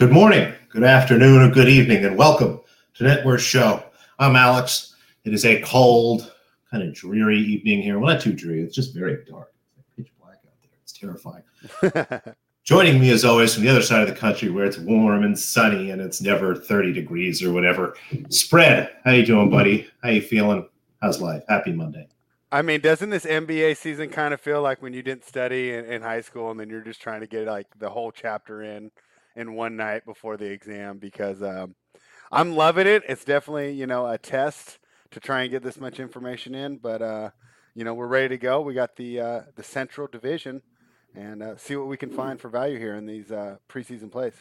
Good morning, good afternoon, or good evening, and welcome to Network Show. I'm Alex. It is a cold, kind of dreary evening here. Well, not too dreary. It's just very dark. It's pitch black out there. It's terrifying. Joining me, as always, from the other side of the country, where it's warm and sunny and it's never 30 degrees or whatever. Spread. How you doing, buddy? How you feeling? How's life? Happy Monday. I mean, doesn't this NBA season kind of feel like when you didn't study in, in high school and then you're just trying to get like the whole chapter in? In one night before the exam because um, I'm loving it. It's definitely you know a test to try and get this much information in, but uh, you know we're ready to go. We got the uh, the Central Division and uh, see what we can find for value here in these uh, preseason plays.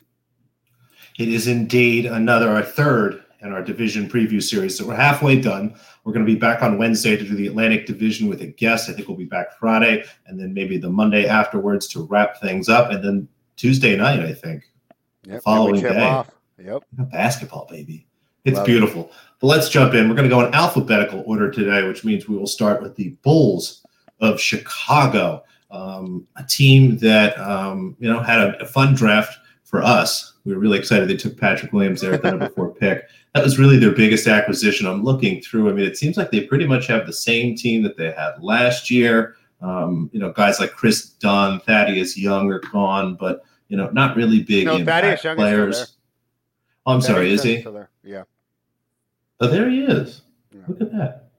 It is indeed another, our third in our division preview series. So we're halfway done. We're going to be back on Wednesday to do the Atlantic Division with a guest. I think we'll be back Friday and then maybe the Monday afterwards to wrap things up. And then Tuesday night, I think, Yep, following day. Off. Yep. Basketball, baby. It's Love beautiful. It. But let's jump in. We're going to go in alphabetical order today, which means we will start with the Bulls of Chicago, um, a team that um, you know had a, a, fun draft for us. We were really excited they took Patrick Williams there at the number four pick. That was really their biggest acquisition. I'm looking through. I mean, it seems like they pretty much have the same team that they had last year. Um, you know, guys like Kris Dunn, Thaddeus Young are gone, but you know, not really big no, impact players. Oh, I'm sorry, is he? Yeah. Oh, there he is. Yeah. Look at that.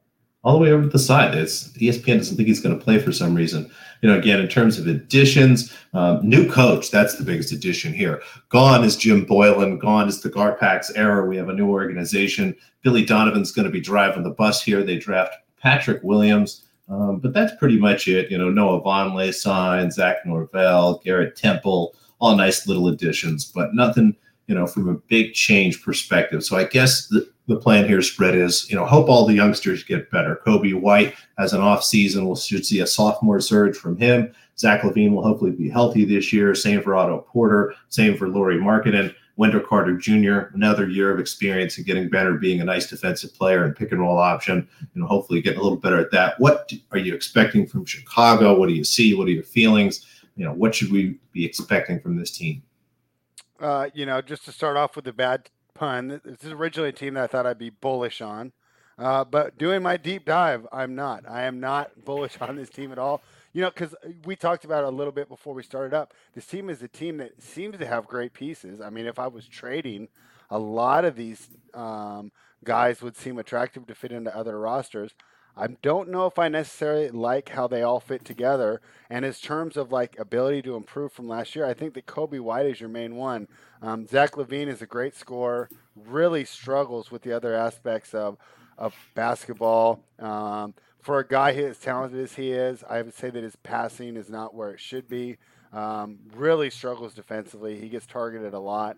All the way over to the side. It's ESPN doesn't think he's going to play for some reason. You know, again, in terms of additions, um, new coach, that's the biggest addition here. Gone is Jim Boylen. Gone is the Garpax era. We have a new organization. Billy Donovan's going to be driving the bus here. They draft Patrick Williams. Um, but that's pretty much it. You know, Noah Vonleh signed, Zach Norvell, Garrett Temple, all nice little additions, but nothing, you know, from a big change perspective. So I guess the, the plan here, spread is, you know, hope all the youngsters get better. Coby White has an off season. We'll should see a sophomore surge from him. Zach LaVine will hopefully be healthy this year. Same for Otto Porter. Same for Lauri Markkanen. Wendell Carter Jr. Another year of experience and getting better, being a nice defensive player and pick and roll option. You know, hopefully getting a little better at that. What are you expecting from Chicago? What do you see? What are your feelings? You know, what should we be expecting from this team? Uh, you know, just to start off with a bad pun, this is originally a team that I thought I'd be bullish on. Uh, but doing my deep dive, I'm not. I am not bullish on this team at all. You know, because we talked about it a little bit before we started up. This team is a team that seems to have great pieces. I mean, if I was trading, a lot of these um, guys would seem attractive to fit into other rosters. I don't know if I necessarily like how they all fit together. And in terms of like ability to improve from last year, I think that Coby White is your main one. Um, Zach LaVine is a great scorer, really struggles with the other aspects of, of basketball. Um, for a guy as talented as he is, I would say that his passing is not where it should be. Um, really struggles defensively. He gets targeted a lot.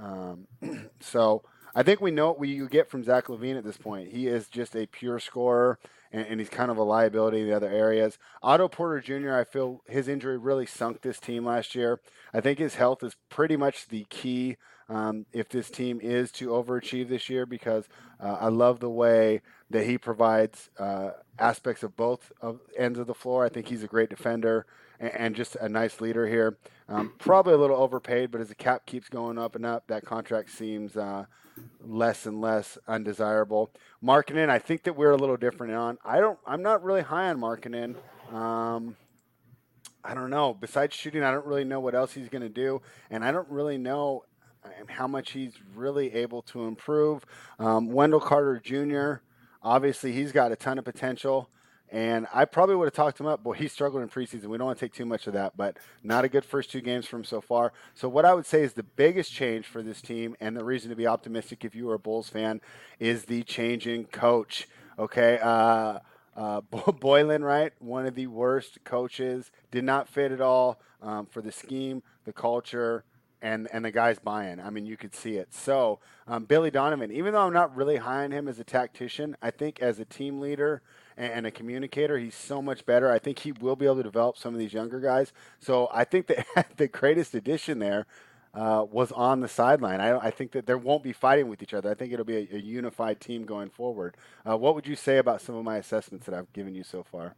Um, so I think we know what we get from Zach LaVine at this point. He is just a pure scorer and, and, he's kind of a liability in the other areas. Otto Porter Jr., I feel his injury really sunk this team last year. I think his health is pretty much the key um, if this team is to overachieve this year because uh, I love the way that he provides uh, aspects of both of ends of the floor. I think he's a great defender and, and just a nice leader here. Um, probably a little overpaid, but as the cap keeps going up and up, that contract seems uh, less and less undesirable. Markkanen, I think that we're a little different on. I don't. I'm not really high on Markkanen. Um, I don't know. Besides shooting, I don't really know what else he's going to do, and I don't really know um, how much he's really able to improve. Um, Wendell Carter Jr. Obviously, he's got a ton of potential. And I probably would have talked him up. Boy, he struggled in preseason. We don't want to take too much of that, but not a good first two games from so far. So, what I would say is the biggest change for this team, and the reason to be optimistic if you are a Bulls fan, is the change in coach. Okay. Uh, uh, Boylen, right? One of the worst coaches. Did not fit at all um, for the scheme, the culture, and and the guys buying. I mean, you could see it. So um, Billy Donovan, even though I'm not really high on him as a tactician, I think as a team leader and a communicator. He's so much better. I think he will be able to develop some of these younger guys. So I think that the greatest addition there uh, was on the sideline. I, I, think that there won't be fighting with each other. I think it'll be a, a unified team going forward. Uh, what would you say about some of my assessments that I've given you so far?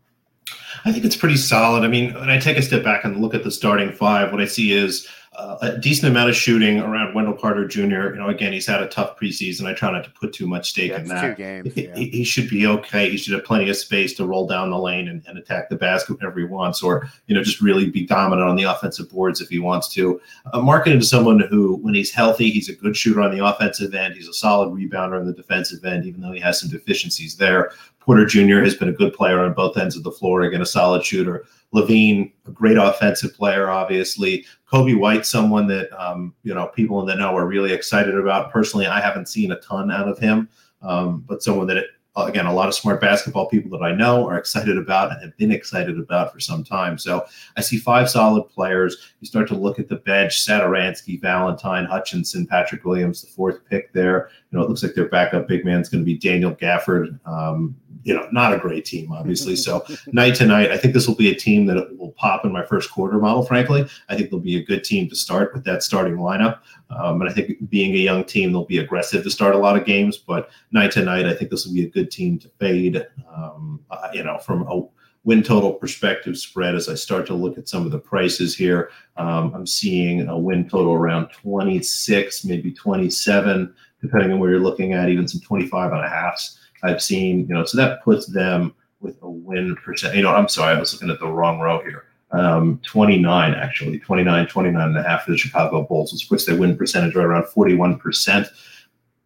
I think it's pretty solid. I mean, when I take a step back and look at the starting five, what I see is uh, a decent amount of shooting around Wendell Carter Jr. You know, again, he's had a tough preseason. I try not to put too much stake Yeah, in that. two games. He, yeah. he- he should be okay. He should have plenty of space to roll down the lane and, and attack the basket whenever he wants, or you know, just really be dominant on the offensive boards if he wants to. Uh, market him to someone who, when he's healthy, he's a good shooter on the offensive end. He's a solid rebounder on the defensive end, even though he has some deficiencies there. Porter Jr. has been a good player on both ends of the floor. Again, a solid shooter. LaVine, a great offensive player, obviously. Coby White, someone that um, you know people in the know are really excited about. Personally, I haven't seen a ton out of him, um, but someone that again a lot of smart basketball people that I know are excited about and have been excited about for some time. So I see five solid players. You start to look at the bench: Satoransky, Valentine, Hutchinson, Patrick Williams, the fourth pick there. You know, it looks like their backup big man is going to be Daniel Gafford. Um, you know, not a great team, obviously. So night to night, I think this will be a team that will pop in my first quarter model. Frankly, I think they'll be a good team to start with that starting lineup. Um, and I think being a young team, they'll be aggressive to start a lot of games. But night to night, I think this will be a good team to fade. Um, uh, you know, from a win total perspective spread, as I start to look at some of the prices here, um, I'm seeing a win total around 26, maybe 27, depending on where you're looking at, even some 25 and a halfs. I've seen, you know, so that puts them with a win percent. You know, I'm sorry, I was looking at the wrong row here. Um, 29 actually, 29, 29 and a half for the Chicago Bulls, which puts their win percentage right around 41%.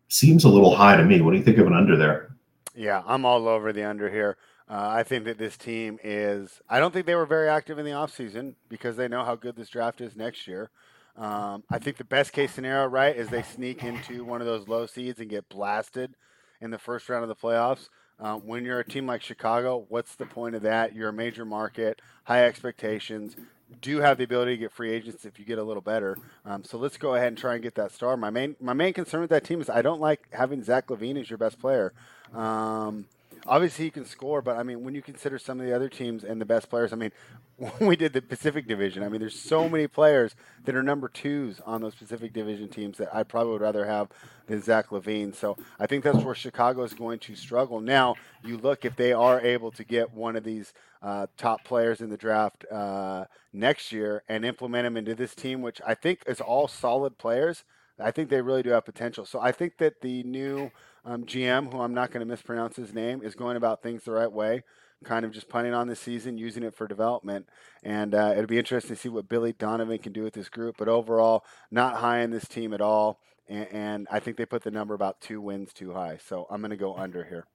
Seems a little high to me. What do you think of an under there? Yeah, I'm all over the under here. Uh, I think that this team is. I don't think they were very active in the offseason because they know how good this draft is next year. Um, I think the best case scenario, right, is they sneak into one of those low seeds and get blasted in the first round of the playoffs. Uh, when you're a team like Chicago, what's the point of that? You're a major market, high expectations. Do have the ability to get free agents if you get a little better. Um, so let's go ahead and try and get that star. My main my main concern with that team is I don't like having Zach LaVine as your best player. Um, obviously he can score, but I mean, when you consider some of the other teams and the best players, I mean, when we did the Pacific Division, I mean, there's so many players that are number twos on those Pacific Division teams that I probably would rather have than Zach LaVine. So I think that's where Chicago is going to struggle. Now, you look if they are able to get one of these uh, top players in the draft uh, next year and implement them into this team, which I think is all solid players. I think they really do have potential. So I think that the new um, GM, who I'm not going to mispronounce his name, is going about things the right way, kind of just punting on the season, using it for development. And uh, it'll be interesting to see what Billy Donovan can do with this group. But overall, not high in this team at all. And, and I think they put the number about two wins too high. So I'm going to go under here.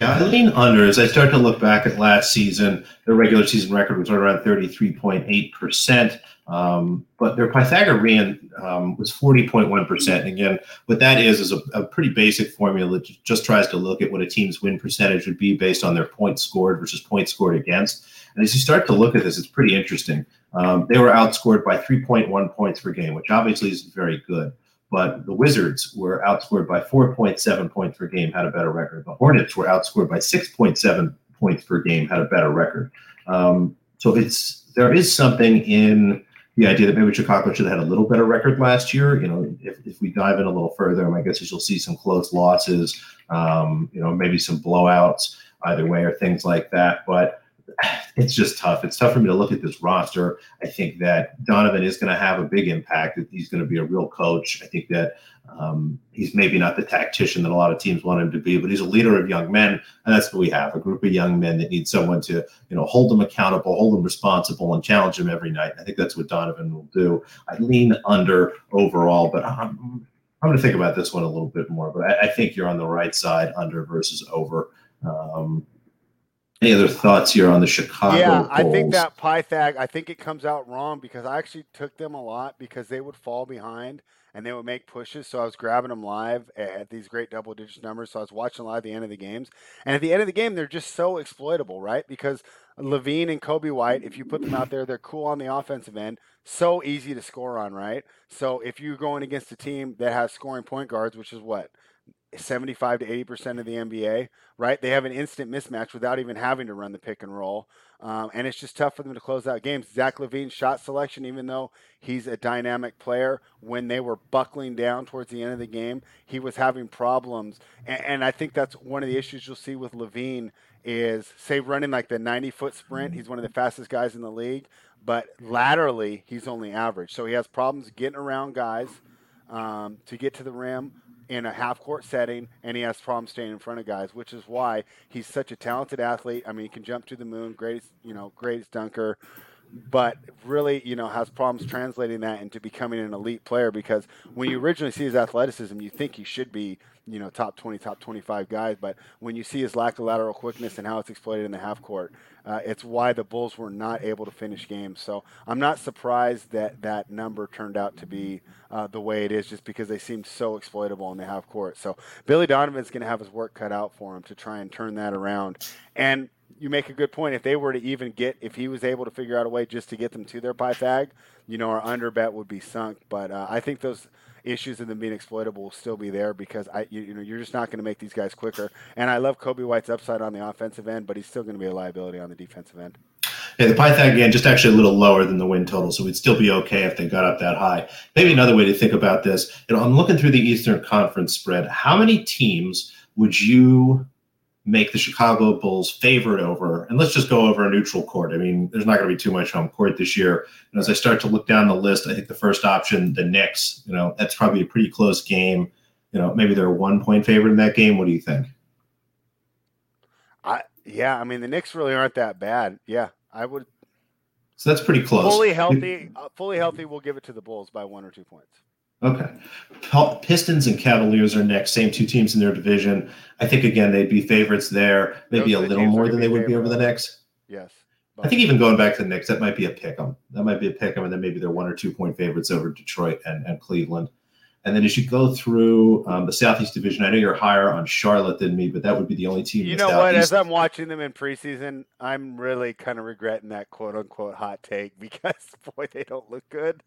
Yeah, I lean under as I start to look back at last season. Their regular season record was around 33.8%, um, but their Pythagorean um, was 40.1%. Again, what that is is a, a, pretty basic formula that just tries to look at what a team's win percentage would be based on their points scored versus points scored against. And as you start to look at this, it's pretty interesting. Um, they were outscored by 3.1 points per game, which obviously is very good but the Wizards were outscored by 4.7 points per game, had a better record. The Hornets were outscored by 6.7 points per game, had a better record. Um, so it's there is something in the idea that maybe Chicago should have had a little better record last year. You know, if, if we dive in a little further, my guess is you'll see some close losses, um, you know, maybe some blowouts either way or things like that. But it's just tough. It's tough for me to look at this roster. I think that Donovan is going to have a big impact. That He's going to be a real coach. I think that um, he's maybe not the tactician that a lot of teams want him to be, but he's a leader of young men, and that's what we have—a group of young men that need someone to, you know, hold them accountable, hold them responsible, and challenge them every night. I think that's what Donovan will do. I lean under overall, but I'm, I'm going to think about this one a little bit more. But I, I think you're on the right side, under versus over. Um, any other thoughts here on the Chicago? Yeah, I think that Pythag, I think it comes out wrong because I actually took them a lot because they would fall behind and they would make pushes. So I was grabbing them live at these great double digit numbers. So I was watching live at the end of the games. And at the end of the game, they're just so exploitable, right? Because LaVine and Coby White, if you put them out there, they're cool on the offensive end. So easy to score on, right? So if you're going against a team that has scoring point guards, which is what? 75 to 80% of the NBA, right? They have an instant mismatch without even having to run the pick and roll. Um, and it's just tough for them to close out games. Zach LaVine's shot selection, even though he's a dynamic player, when they were buckling down towards the end of the game, he was having problems. And, and I think that's one of the issues you'll see with LaVine is say running like the 90 foot sprint. He's one of the fastest guys in the league, but laterally he's only average. So he has problems getting around guys um, to get to the rim in a half court setting, and he has problems staying in front of guys, which is why he's such a talented athlete. I mean, he can jump to the moon, greatest you know, greatest dunker but really, you know, has problems translating that into becoming an elite player because when you originally see his athleticism, you think he should be, you know, top 20, top 25 guys. But when you see his lack of lateral quickness and how it's exploited in the half court, uh, it's why the Bulls were not able to finish games. So I'm not surprised that that number turned out to be uh, the way it is just because they seemed so exploitable in the half court. So Billy Donovan's going to have his work cut out for him to try and turn that around. And you make a good point. If they were to even get, if he was able to figure out a way just to get them to their Pythag, you know, our under bet would be sunk. But uh, I think those issues of them being exploitable will still be there because I, you, you know, you're just not going to make these guys quicker. And I love Coby White's upside on the offensive end, but he's still going to be a liability on the defensive end. Yeah, the Pythag again just actually a little lower than the win total, so we'd still be okay if they got up that high. Maybe another way to think about this, you know, I'm looking through the Eastern Conference spread. How many teams would you make the Chicago Bulls favorite over, and let's just go over a neutral court. I mean, there's not going to be too much home court this year. And as I start to look down the list, I think the first option, the Knicks, you know, that's probably a pretty close game. You know, maybe they're a one point favorite in that game. What do you think? I yeah, I mean the Knicks really aren't that bad. Yeah, I would. So that's pretty close. Fully healthy, uh, fully healthy, we'll give it to the Bulls by one or two points. Okay. Pistons and Cavaliers are next, same two teams in their division. I think again they'd be favorites there, maybe a little more than they would be over the Knicks. Yes. I think even going back to the Knicks, that might be a pick 'em. That might be a pick 'em, and then maybe they're one or two point favorites over Detroit and, and Cleveland. And then as you go through um, the Southeast Division, I know you're higher on Charlotte than me, but that would be the only team. You know what? As I'm watching them in preseason, I'm really kind of regretting that quote unquote hot take because boy, they don't look good.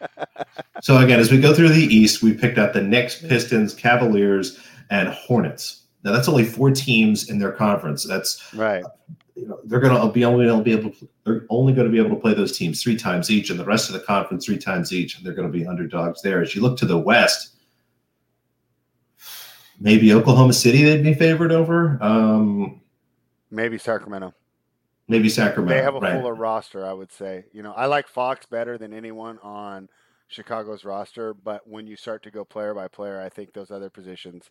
so again, as we go through the East, we picked out the Knicks, Pistons, Cavaliers, and Hornets. Now that's only four teams in their conference. That's right. You know, they're going to be only going to be able to, they're only going to be able to play those teams three times each, and the rest of the conference three times each, and they're going to be underdogs there. As you look to the West, maybe Oklahoma City they'd be favored over. Um, maybe Sacramento. Maybe Sacramento. They have a right. fuller roster, I would say. You know, I like Fox better than anyone on Chicago's roster, but when you start to go player by player, I think those other positions,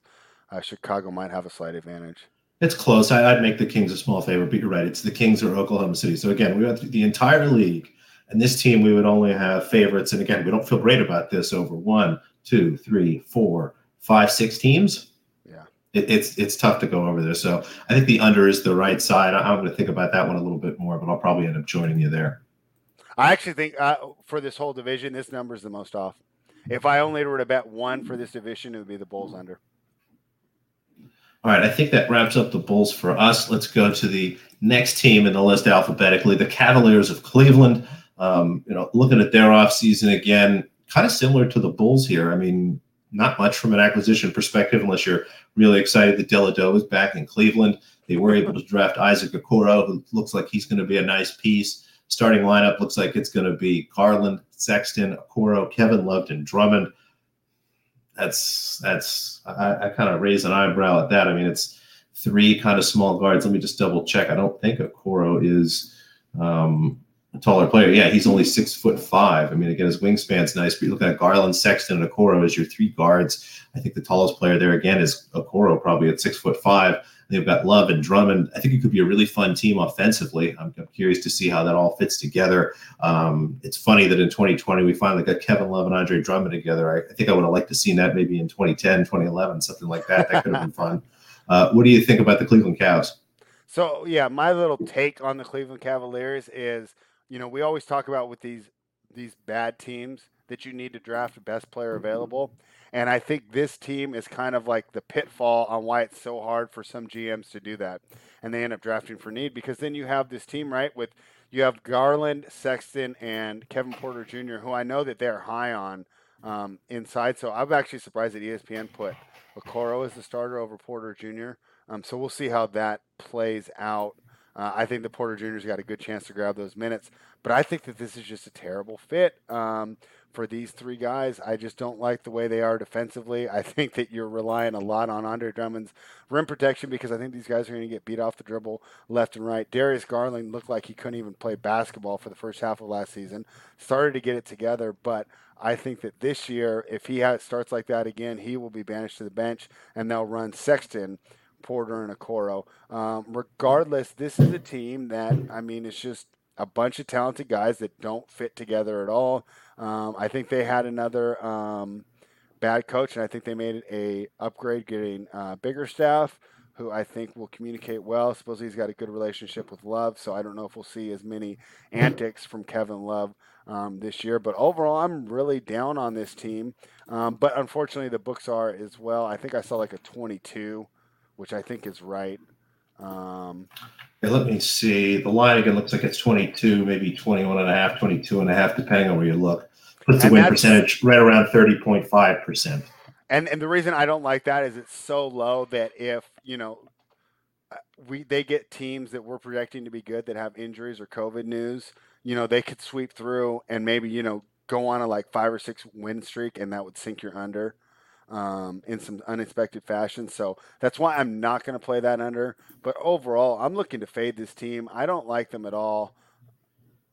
uh, Chicago might have a slight advantage. It's close. I, would make the Kings a small favorite, but you're right. It's the Kings or Oklahoma City. So again, we went through the entire league, and this team we would only have favorites. And again, we don't feel great about this over one, two, three, four, five, six teams it, it's it's tough to go over there. So I think the under is the right side. I, am going to think about that one a little bit more, but I'll probably end up joining you there. I actually think uh, for this whole division, this number is the most off. If I only were to bet one for this division, it would be the Bulls under. All right, I think that wraps up the Bulls for us. Let's go to the next team in the list alphabetically, the Cavaliers of Cleveland. Um, you know, looking at their offseason again, kind of similar to the Bulls here. I mean, not much from an acquisition perspective, unless you're really excited that Dellavedova is back in Cleveland. They were able to draft Isaac Okoro, who looks like he's going to be a nice piece. Starting lineup looks like it's going to be Garland, Sexton, Okoro, Kevin Love, and Drummond. That's that's I, I kind of raise an eyebrow at that. I mean, it's three kind of small guards. Let me just double check. I don't think Okoro is um, taller player. Yeah, he's only six foot five. I mean, again, his wingspan's nice, but you look at Garland, Sexton, and Okoro as your three guards. I think the tallest player there again is Okoro, probably at six foot five. They've got Love and Drummond. I think it could be a really fun team offensively. I'm, I'm curious to see how that all fits together. Um, it's funny that in 2020 we finally got Kevin Love and Andre Drummond together. I, I think I would have liked to seen that maybe in 2010, 2011, something like that. That could have been fun. Uh, what do you think about the Cleveland Cavs? So yeah, my little take on the Cleveland Cavaliers is you know, we always talk about with these these bad teams that you need to draft the best player available. And I think this team is kind of like the pitfall on why it's so hard for some GMs to do that. And they end up drafting for need because then you have this team, right, with you have Garland, Sexton, and Kevin Porter Jr., who I know that they're high on um, inside. So I'm actually surprised that ESPN put Okoro as the starter over Porter Jr. Um, so we'll see how that plays out Uh, I think the Porter Jr.'s got a good chance to grab those minutes, but I think that this is just a terrible fit um, for these three guys. I just don't like the way they are defensively. I think that you're relying a lot on Andre Drummond's rim protection because I think these guys are going to get beat off the dribble left and right. Darius Garland looked like he couldn't even play basketball for the first half of last season. Started to get it together, but I think that this year, if he has, starts like that again, he will be banished to the bench, and they'll run Sexton, Porter, and Okoro. Um, regardless, this is a team that I mean, it's just a bunch of talented guys that don't fit together at all. Um, I think they had another um, bad coach, and I think they made a upgrade, getting uh, Bickerstaff who I think will communicate well. Supposedly he's got a good relationship with Love, so I don't know if we'll see as many antics from Kevin Love um, this year. But overall, I'm really down on this team. Um, but unfortunately, the books are as well. I think I saw like a 22, which I think is right. Um, let me see. The line again looks like it's 22, maybe 21 and a half, 22 and a half, depending on where you look. Puts the win percentage right around 30.5%. And and the reason I don't like that is it's so low that if, you know, uh, we they get teams that we're projecting to be good that have injuries or COVID news, you know, they could sweep through and maybe, you know, go on a like five or six win streak and that would sink your under um, in some unexpected fashion. So that's why I'm not going to play that under. But overall, I'm looking to fade this team. I don't like them at all.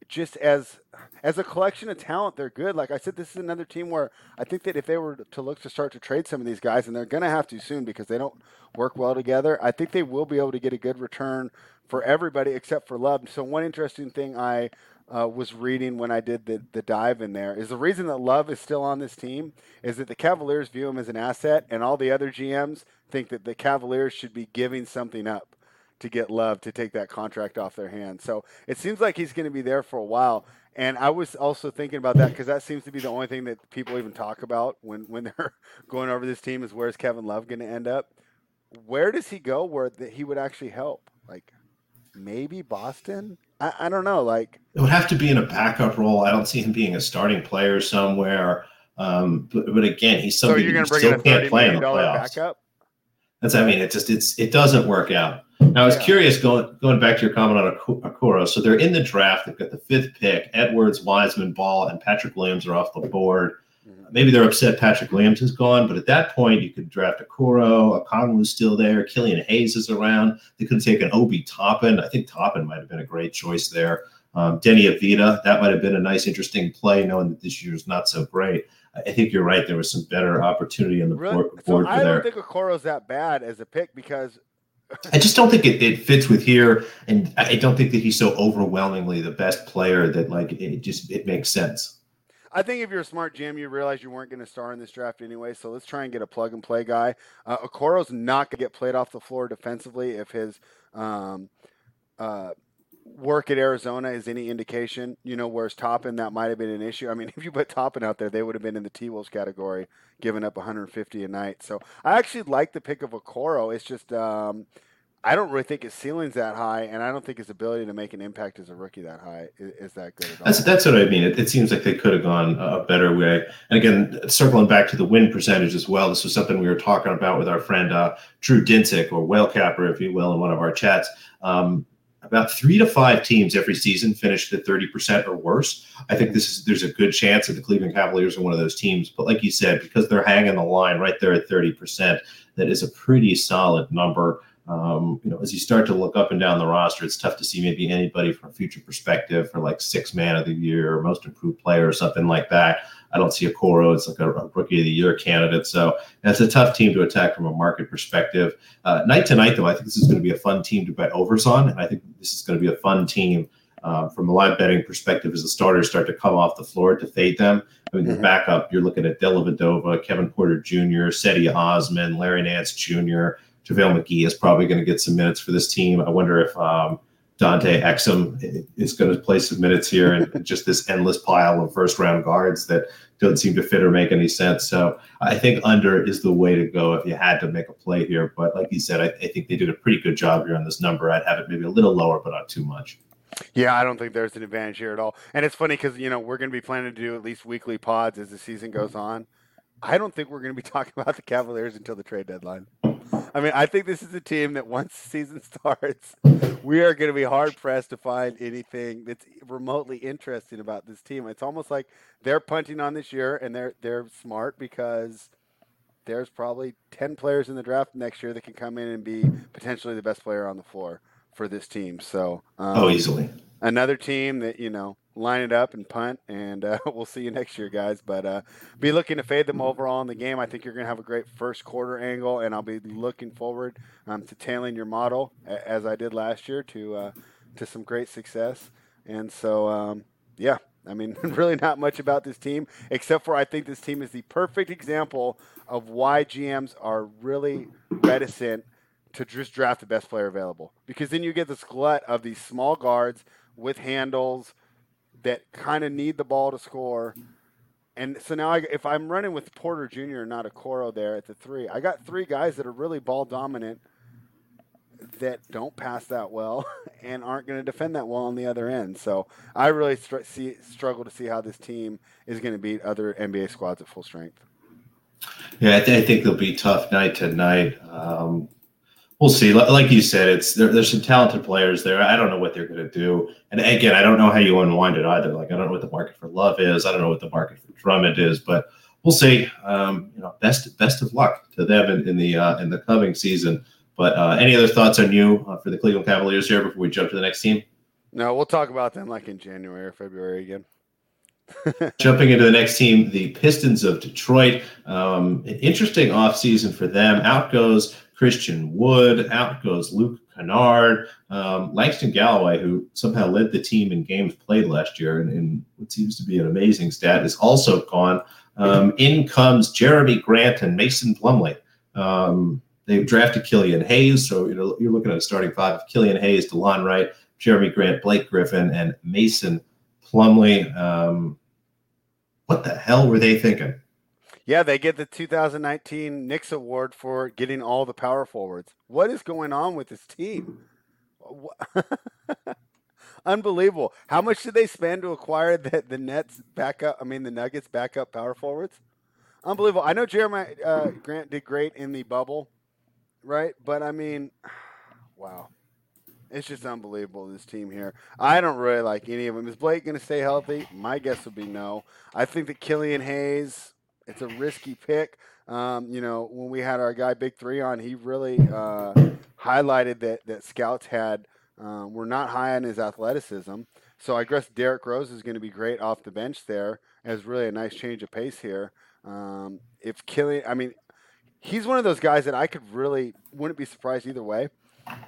Just as as a collection of talent, they're good. Like I said, this is another team where I think that if they were to look to start to trade some of these guys, and they're going to have to soon because they don't work well together, I think they will be able to get a good return for everybody except for Love. So one interesting thing I uh, was reading when I did the, the dive in there is the reason that Love is still on this team is that the Cavaliers view him as an asset, and all the other GMs think that the Cavaliers should be giving something up to get Love to take that contract off their hands. So it seems like he's going to be there for a while. And I was also thinking about that because that seems to be the only thing that people even talk about when, when they're going over this team is where's Kevin Love going to end up? Where does he go where that he would actually help? Like maybe Boston? I, I don't know. Like it would have to be in a backup role. I don't see him being a starting player somewhere. Um, but, but again, he's somebody so you're going to bring in a thirty million dollar backup. That's I mean, it just it's it doesn't work out. Now I was yeah. curious going going back to your comment on Okoro. So they're in the draft. They've got the fifth pick. Edwards, Wiseman, Ball, and Patrick Williams are off the board. Mm-hmm. Maybe they're upset Patrick Williams is gone, but at that point you could draft a Coro. A Okoro. Okongwu's still there. Killian Hayes is around. They could take an Obi Toppin. I think Toppin might have been a great choice there. Um, Deni Avdija, that might have been a nice, interesting play, knowing that this year is not so great. I think you're right. There was some better opportunity on the really? board, so I don't think Okoro's that bad as a pick because I just don't think it, it fits with here, and I don't think that he's so overwhelmingly the best player that like it just it makes sense. I think if you're a smart GM, you realize you weren't going to star in this draft anyway. So let's try and get a plug and play guy. Uh, Okoro's not going to get played off the floor defensively if his um, uh, work at Arizona is any indication, you know, whereas Toppin, that might have been an issue. I mean, if you put Toppin out there, they would have been in the T Wolves category, giving up 150 a night. So I actually like the pick of Okoro. It's just, um, I don't really think his ceiling's that high, and I don't think his ability to make an impact as a rookie that high is, is that good. That's, that's what I mean. It, it seems like they could have gone a better way. And again, circling back to the win percentage as well, this was something we were talking about with our friend uh, Drew Dinsick, or Whale Capper, if you will, in one of our chats. Um, about three to five teams every season finish at 30% or worse. I think this is there's a good chance that the Cleveland Cavaliers are one of those teams. But like you said, because they're hanging the line right there at 30%, that is a pretty solid number. Um, you know, as you start to look up and down the roster, it's tough to see maybe anybody from a future perspective for like six man of the year or most improved player or something like that. I don't see a Coro It's like a, a, rookie of the year candidate. So it's a tough team to attack from a market perspective. Uh, night to night, though, I think this is going to be a fun team to bet overs on. And I think this is going to be a fun team uh, from a live betting perspective as the starters start to come off the floor to fade them. I mean, mm-hmm. the backup, you're looking at Dellavedova, Kevin Porter Jr., Cedi Osman, Larry Nance Jr., JaVale McGee is probably going to get some minutes for this team. I wonder if um, Dante Exum is going to play some minutes here and just this endless pile of first round guards that don't seem to fit or make any sense. So I think under is the way to go if you had to make a play here. But like you said, I, I think they did a pretty good job here on this number. I'd have it maybe a little lower, but not too much. Yeah, I don't think there's an advantage here at all. And it's funny because, you know, we're going to be planning to do at least weekly pods as the season goes on. I don't think we're going to be talking about the Cavaliers until the trade deadline. I mean, I think this is a team that once the season starts, we are going to be hard pressed to find anything that's remotely interesting about this team. It's almost like they're punting on this year, and they're they're smart because there's probably ten players in the draft next year that can come in and be potentially the best player on the floor for this team. So, um, oh, easily another team that you know line it up and punt, and uh, we'll see you next year, guys. But uh, be looking to fade them overall in the game. I think you're going to have a great first quarter angle, and I'll be looking forward um, to tailing your model as I did last year to uh, to some great success. And so, um, yeah, I mean, really not much about this team except for I think this team is the perfect example of why GMs are really reticent to just draft the best player available because then you get this glut of these small guards with handles that kind of need the ball to score. And so now, I, if I'm running with Porter Jr. not Okoro there at the three, I got three guys that are really ball dominant that don't pass that well and aren't going to defend that well on the other end. So I really str- see, struggle to see how this team is going to beat other NBA squads at full strength. Yeah, I, th- I think they'll be tough night to night. Um, we'll see. Like you said, it's there, there's some talented players there. I don't know what they're going to do. And again, I don't know how you unwind it either. Like I don't know what the market for Love is. I don't know what the market for Drummond is, but we'll see. Um, you know, best best of luck to them in, in the uh, in the coming season. But uh, any other thoughts on you uh, for the Cleveland Cavaliers here before we jump to the next team? No, we'll talk about them like in January or February again. Jumping into the next team, the Pistons of Detroit. Um, interesting offseason for them. Out goes Christian Wood. Out goes Luke Kennard. Um, Langston Galloway, who somehow led the team in games played last year and, what seems to be an amazing stat, is also gone. Um, in comes Jerami Grant and Mason Plumlee. Um, they've drafted Killian Hayes, so you know you're looking at a starting five of Killian Hayes, Delon Wright, Jerami Grant, Blake Griffin, and Mason Plumlee. Um, what the hell were they thinking? Yeah, they get the 2019 Knicks Award for getting all the power forwards. What is going on with this team? Unbelievable. How much did they spend to acquire the, the Nets backup? I mean, the Nuggets backup power forwards? Unbelievable. I know Jerami uh, Grant did great in the bubble, right? But I mean, wow. It's just unbelievable, this team here. I don't really like any of them. Is Blake going to stay healthy? My guess would be no. I think that Killian Hayes, it's a risky pick. Um, you know, when we had our guy Big Three on, he really uh, highlighted that that scouts had um, were not high on his athleticism. So I guess Derrick Rose is going to be great off the bench there as really a nice change of pace here. Um, if Killian, I mean, he's one of those guys that I could really wouldn't be surprised either way.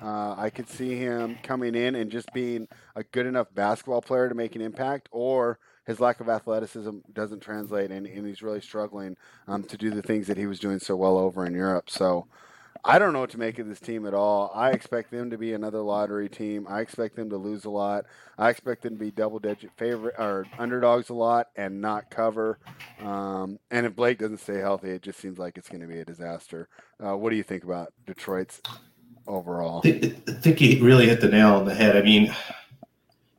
Uh, I could see him coming in and just being a good enough basketball player to make an impact, or his lack of athleticism doesn't translate, and, and he's really struggling um, to do the things that he was doing so well over in Europe. So I don't know what to make of this team at all. I expect them to be another lottery team. I expect them to lose a lot. I expect them to be double-digit favorite or underdogs a lot and not cover. Um, and if Blake doesn't stay healthy, it just seems like it's going to be a disaster. Uh, what do you think about Detroit's overall? I think he really hit the nail on the head. I mean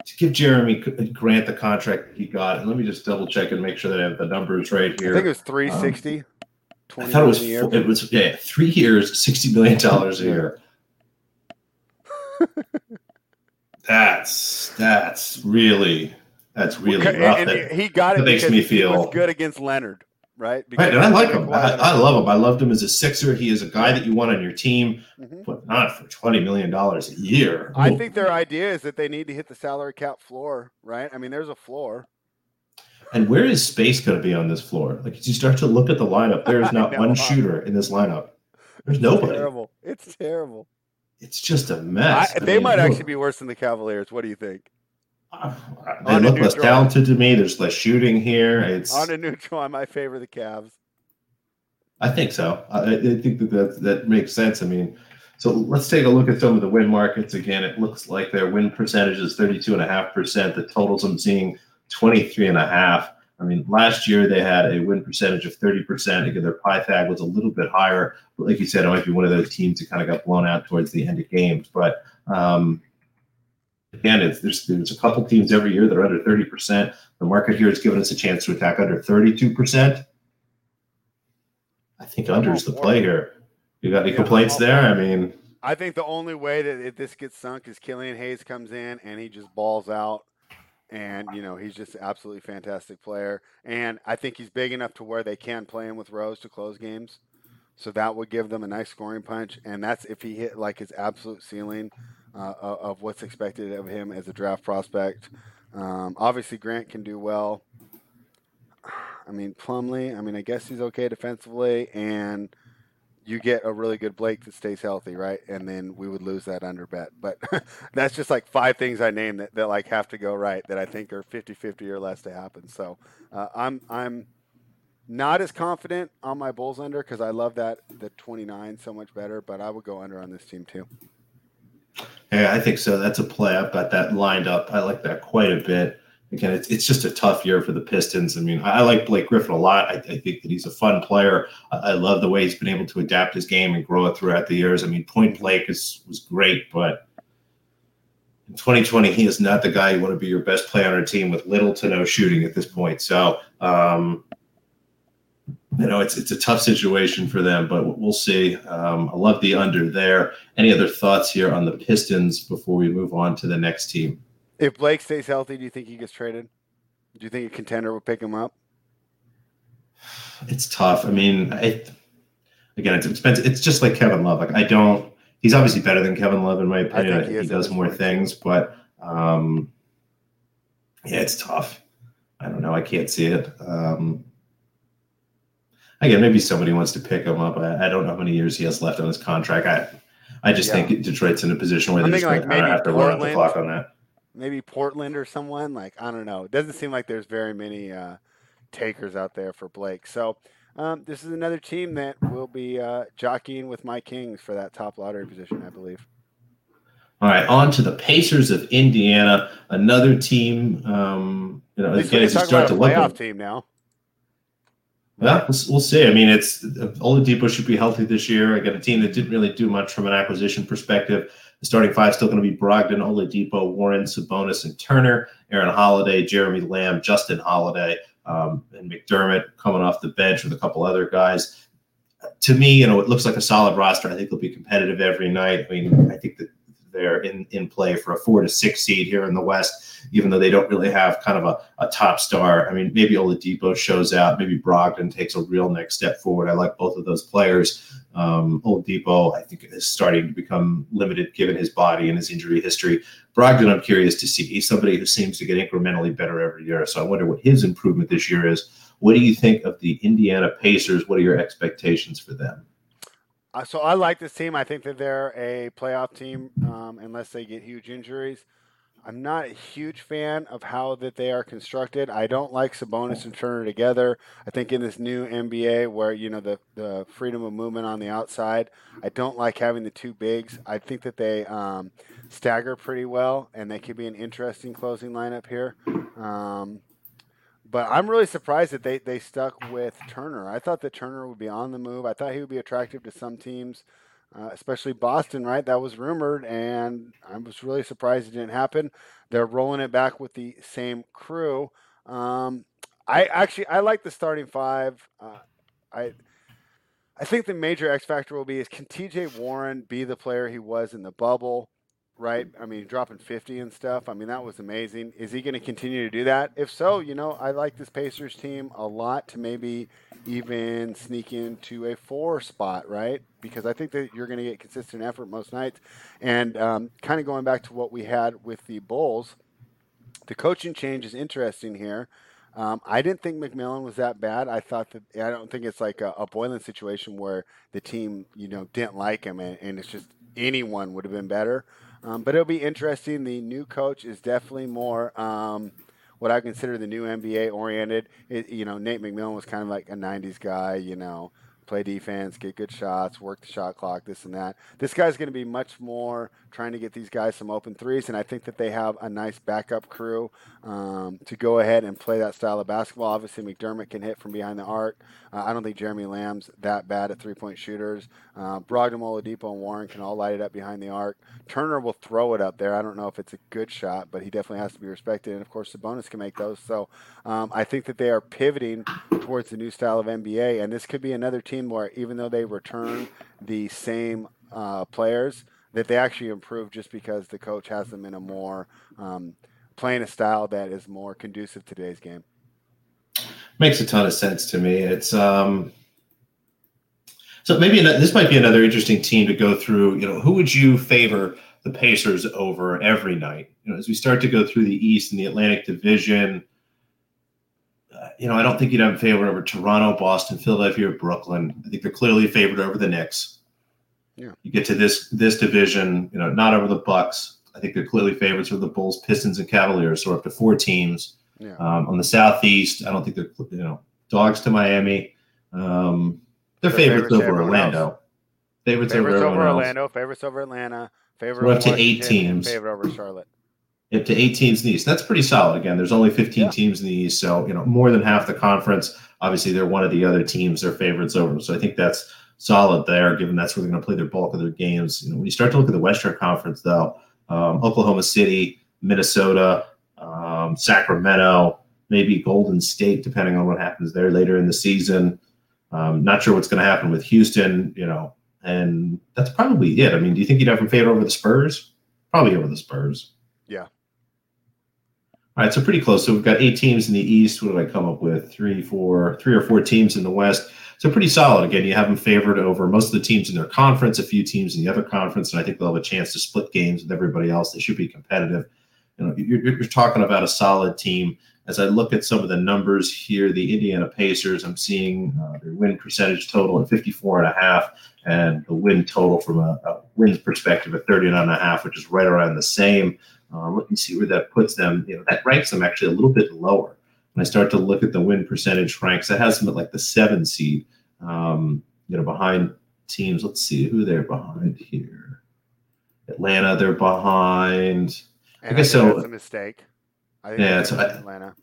to give Jerami Grant the contract he got, and let me just double check and make sure that I have the numbers right here. I think it was three sixty. Um, I thought it was it was yeah three years, sixty million dollars a year. that's that's really that's really okay, rough. And, and he got it. That makes me feel good against Leonard right? Because right, and I like him. I, I, love him. I loved him as a Sixer. He is a guy that you want on your team, mm-hmm. but not for twenty million dollars a year. I think their idea is that they need to hit the salary cap floor, right? I mean, there's a floor. And where is space going to be on this floor? Like, as you start to look at the lineup, there is not one shooter in this lineup. There's it's nobody. Terrible. It's terrible. It's just a mess. I, they mean, might actually be worse than the Cavaliers. What do you think? They look less talented to me. There's less shooting here. It's on a neutral. I might favor the Cavs. I think so. I, I think that, that that makes sense. I mean, so let's take a look at some of the win markets again. It looks like their win percentage is 32.5%. The totals I'm seeing 23.5. I mean, last year they had a win percentage of 30%. Again, their Pythag was a little bit higher. But like you said, it might be one of those teams that kind of got blown out towards the end of games. But um, again, it's, there's there's a couple teams every year that are under 30%. The market here has given us a chance to attack under 32%. I think under is the play here. You got any yeah, complaints there? I mean, I think the only way that this gets sunk is Killian Hayes comes in and he just balls out and you know he's just absolutely fantastic player and i think he's big enough to where they can play him with rose to close games so that would give them a nice scoring punch and that's if he hit like his absolute ceiling uh, of what's expected of him as a draft prospect um, obviously grant can do well i mean plumlee i mean i guess he's okay defensively and you get a really good Blake that stays healthy, right? And then we would lose that under bet. But that's just like five things I named that, that like have to go right that I think are 50-50 or less to happen. So uh, I'm I'm not as confident on my Bulls under because I love that the 29 so much better, but I would go under on this team too. Yeah, I think so. That's a play. I've got that lined up. I like that quite a bit again, it's, it's just a tough year for the Pistons. I mean, I, like Blake Griffin a lot. I, I, think that he's a fun player. I, I, love the way he's been able to adapt his game and grow it throughout the years. I mean, Point Blake is was great, but in 2020, he is not the guy you want to be your best player on a team with little to no shooting at this point. So, um, you know, it's it's a tough situation for them, but we'll see. Um, I love the under there. Any other thoughts here on the Pistons before we move on to the next team? If Blake stays healthy, do you think he gets traded? Do you think a contender would pick him up? It's tough. I mean, I, again, it's expensive. It's just like Kevin Love. Like I don't. He's obviously better than Kevin Love in my opinion. i he, he does more things, but um, yeah, it's tough. I don't know. I can't see it. Um, again, maybe somebody wants to pick him up. I, I, don't know how many years he has left on his contract. I, I just yeah. think Detroit's in a position where they just like maybe have to run the clock on that maybe Portland or someone. Like I don't know. It doesn't seem like there's very many uh, takers out there for Blake. So um, this is another team that will be uh, jockeying with my Kings for that top lottery position, I believe. All right, on to the Pacers of Indiana, another team. Um, you know, again, as you start to look at team now. Yeah, we'll, we'll, see. I mean, it's Oladipo should be healthy this year. I got a team that didn't really do much from an acquisition perspective. The starting five still going to be Brogdon, Oladipo, Warren, Sabonis, and Turner. Aaron Holiday, Jeremy Lamb, Justin Holiday, um, and McDermott coming off the bench with a couple other guys. To me, you know, it looks like a solid roster. I think they'll be competitive every night. I mean, I think that they're in, in play for a four to six seed here in the West, even though they don't really have kind of a, a top star. I mean, maybe Oladipo shows out, maybe Brogdon takes a real next step forward. I like both of those players. Um, Oladipo, I think, is starting to become limited given his body and his injury history. Brogdon, I'm curious to see. He's somebody who seems to get incrementally better every year. So I wonder what his improvement this year is. What do you think of the Indiana Pacers? What are your expectations for them? Uh, so I like this team. I think that they're a playoff team um, unless they get huge injuries. I'm not a huge fan of how that they are constructed. I don't like Sabonis and Turner together. I think in this new NBA where you know the the freedom of movement on the outside, I don't like having the two bigs. I think that they um, stagger pretty well, and they could be an interesting closing lineup here. Um, but I'm really surprised that they, they stuck with Turner. I thought that Turner would be on the move. I thought he would be attractive to some teams, uh, especially Boston, right? That was rumored, and I was really surprised it didn't happen. They're rolling it back with the same crew. Um, I actually I like the starting five. Uh, I I think the major X factor will be is can TJ Warren be the player he was in the bubble? Right? I mean, dropping 50 and stuff. I mean, that was amazing. Is he going to continue to do that? If so, you know, I like this Pacers team a lot to maybe even sneak into a four spot, right? Because I think that you're going to get consistent effort most nights. And um, kind of going back to what we had with the Bulls, the coaching change is interesting here. Um, I didn't think McMillan was that bad. I thought that I don't think it's like a, a situation where the team, you know, didn't like him, and, and it's just anyone would have been better. Um, but it'll be interesting. The new coach is definitely more um, what I consider the new NBA oriented. It, you know, Nate McMillan was kind of like a '90s guy. You know, play defense, get good shots, work the shot clock, this and that. This guy's going to be much more trying to get these guys some open threes, and I think that they have a nice backup crew um, to go ahead and play that style of basketball. Obviously, McDermott can hit from behind the arc. Uh, I don't think Jeremy Lamb's that bad at three-point shooters. Uh, Brogdon, Oladipo, and Warren can all light it up behind the arc. Turner will throw it up there. I don't know if it's a good shot, but he definitely has to be respected. And of course, Sabonis can make those. So um, I think that they are pivoting towards the new style of NBA, and this could be another team team where even though they return the same uh, players, that they actually improve just because the coach has them in a more um, playing a style that is more conducive to today's game. Makes a ton of sense to me. It's um, so maybe this might be another interesting team to go through. You know, who would you favor the Pacers over every night? You know, as we start to go through the East and the Atlantic Division. Uh, you know, I don't think you'd have a favorite over Toronto, Boston, Philadelphia, Brooklyn. I think they're clearly favored over the Knicks. Yeah. You get to this this division, you know, not over the Bucks. I think they're clearly favorites for the Bulls, Pistons, and Cavaliers. So up to four teams. Yeah. Um, on the Southeast, I don't think they're you know dogs to Miami. Um, they're, they're favorites, favorites over Orlando. Else. Favorites, favorites over, over Orlando. Favorites over Atlanta. Favorite up to eight teams. Favorite over Charlotte. Up to eight teams in the East. That's pretty solid. Again, there's only 15 yeah. teams in the East, so you know more than half the conference. Obviously, they're one of the other teams. They're favorites over them. So I think that's solid there, given that's where they're going to play their bulk of their games. You know, when you start to look at the Western Conference, though, um, Oklahoma City, Minnesota, um, Sacramento, maybe Golden State, depending on what happens there later in the season. Um, not sure what's going to happen with Houston, you know, and that's probably it. I mean, do you think you'd have him favor over the Spurs? Probably over the Spurs. Yeah. All right, so pretty close. So we've got eight teams in the East. What did I come up with? Three, four, three or four teams in the West. So pretty solid. Again, you have them favored over most of the teams in their conference, a few teams in the other conference, and I think they'll have a chance to split games with everybody else. They should be competitive. You know, you're, you're talking about a solid team. As I look at some of the numbers here, the Indiana Pacers, I'm seeing uh, their win percentage total at 54 and a half, and the win total from a, a wins perspective at 39 and a half, which is right around the same. Um, let me see where that puts them. You know, that ranks them actually a little bit lower. I start to look at the win percentage ranks, that has them at like the seven seed. Um, you know, behind teams. Let's see who they're behind here. Atlanta, they're behind. And I guess I so. That's a mistake. I yeah, so I, Atlanta.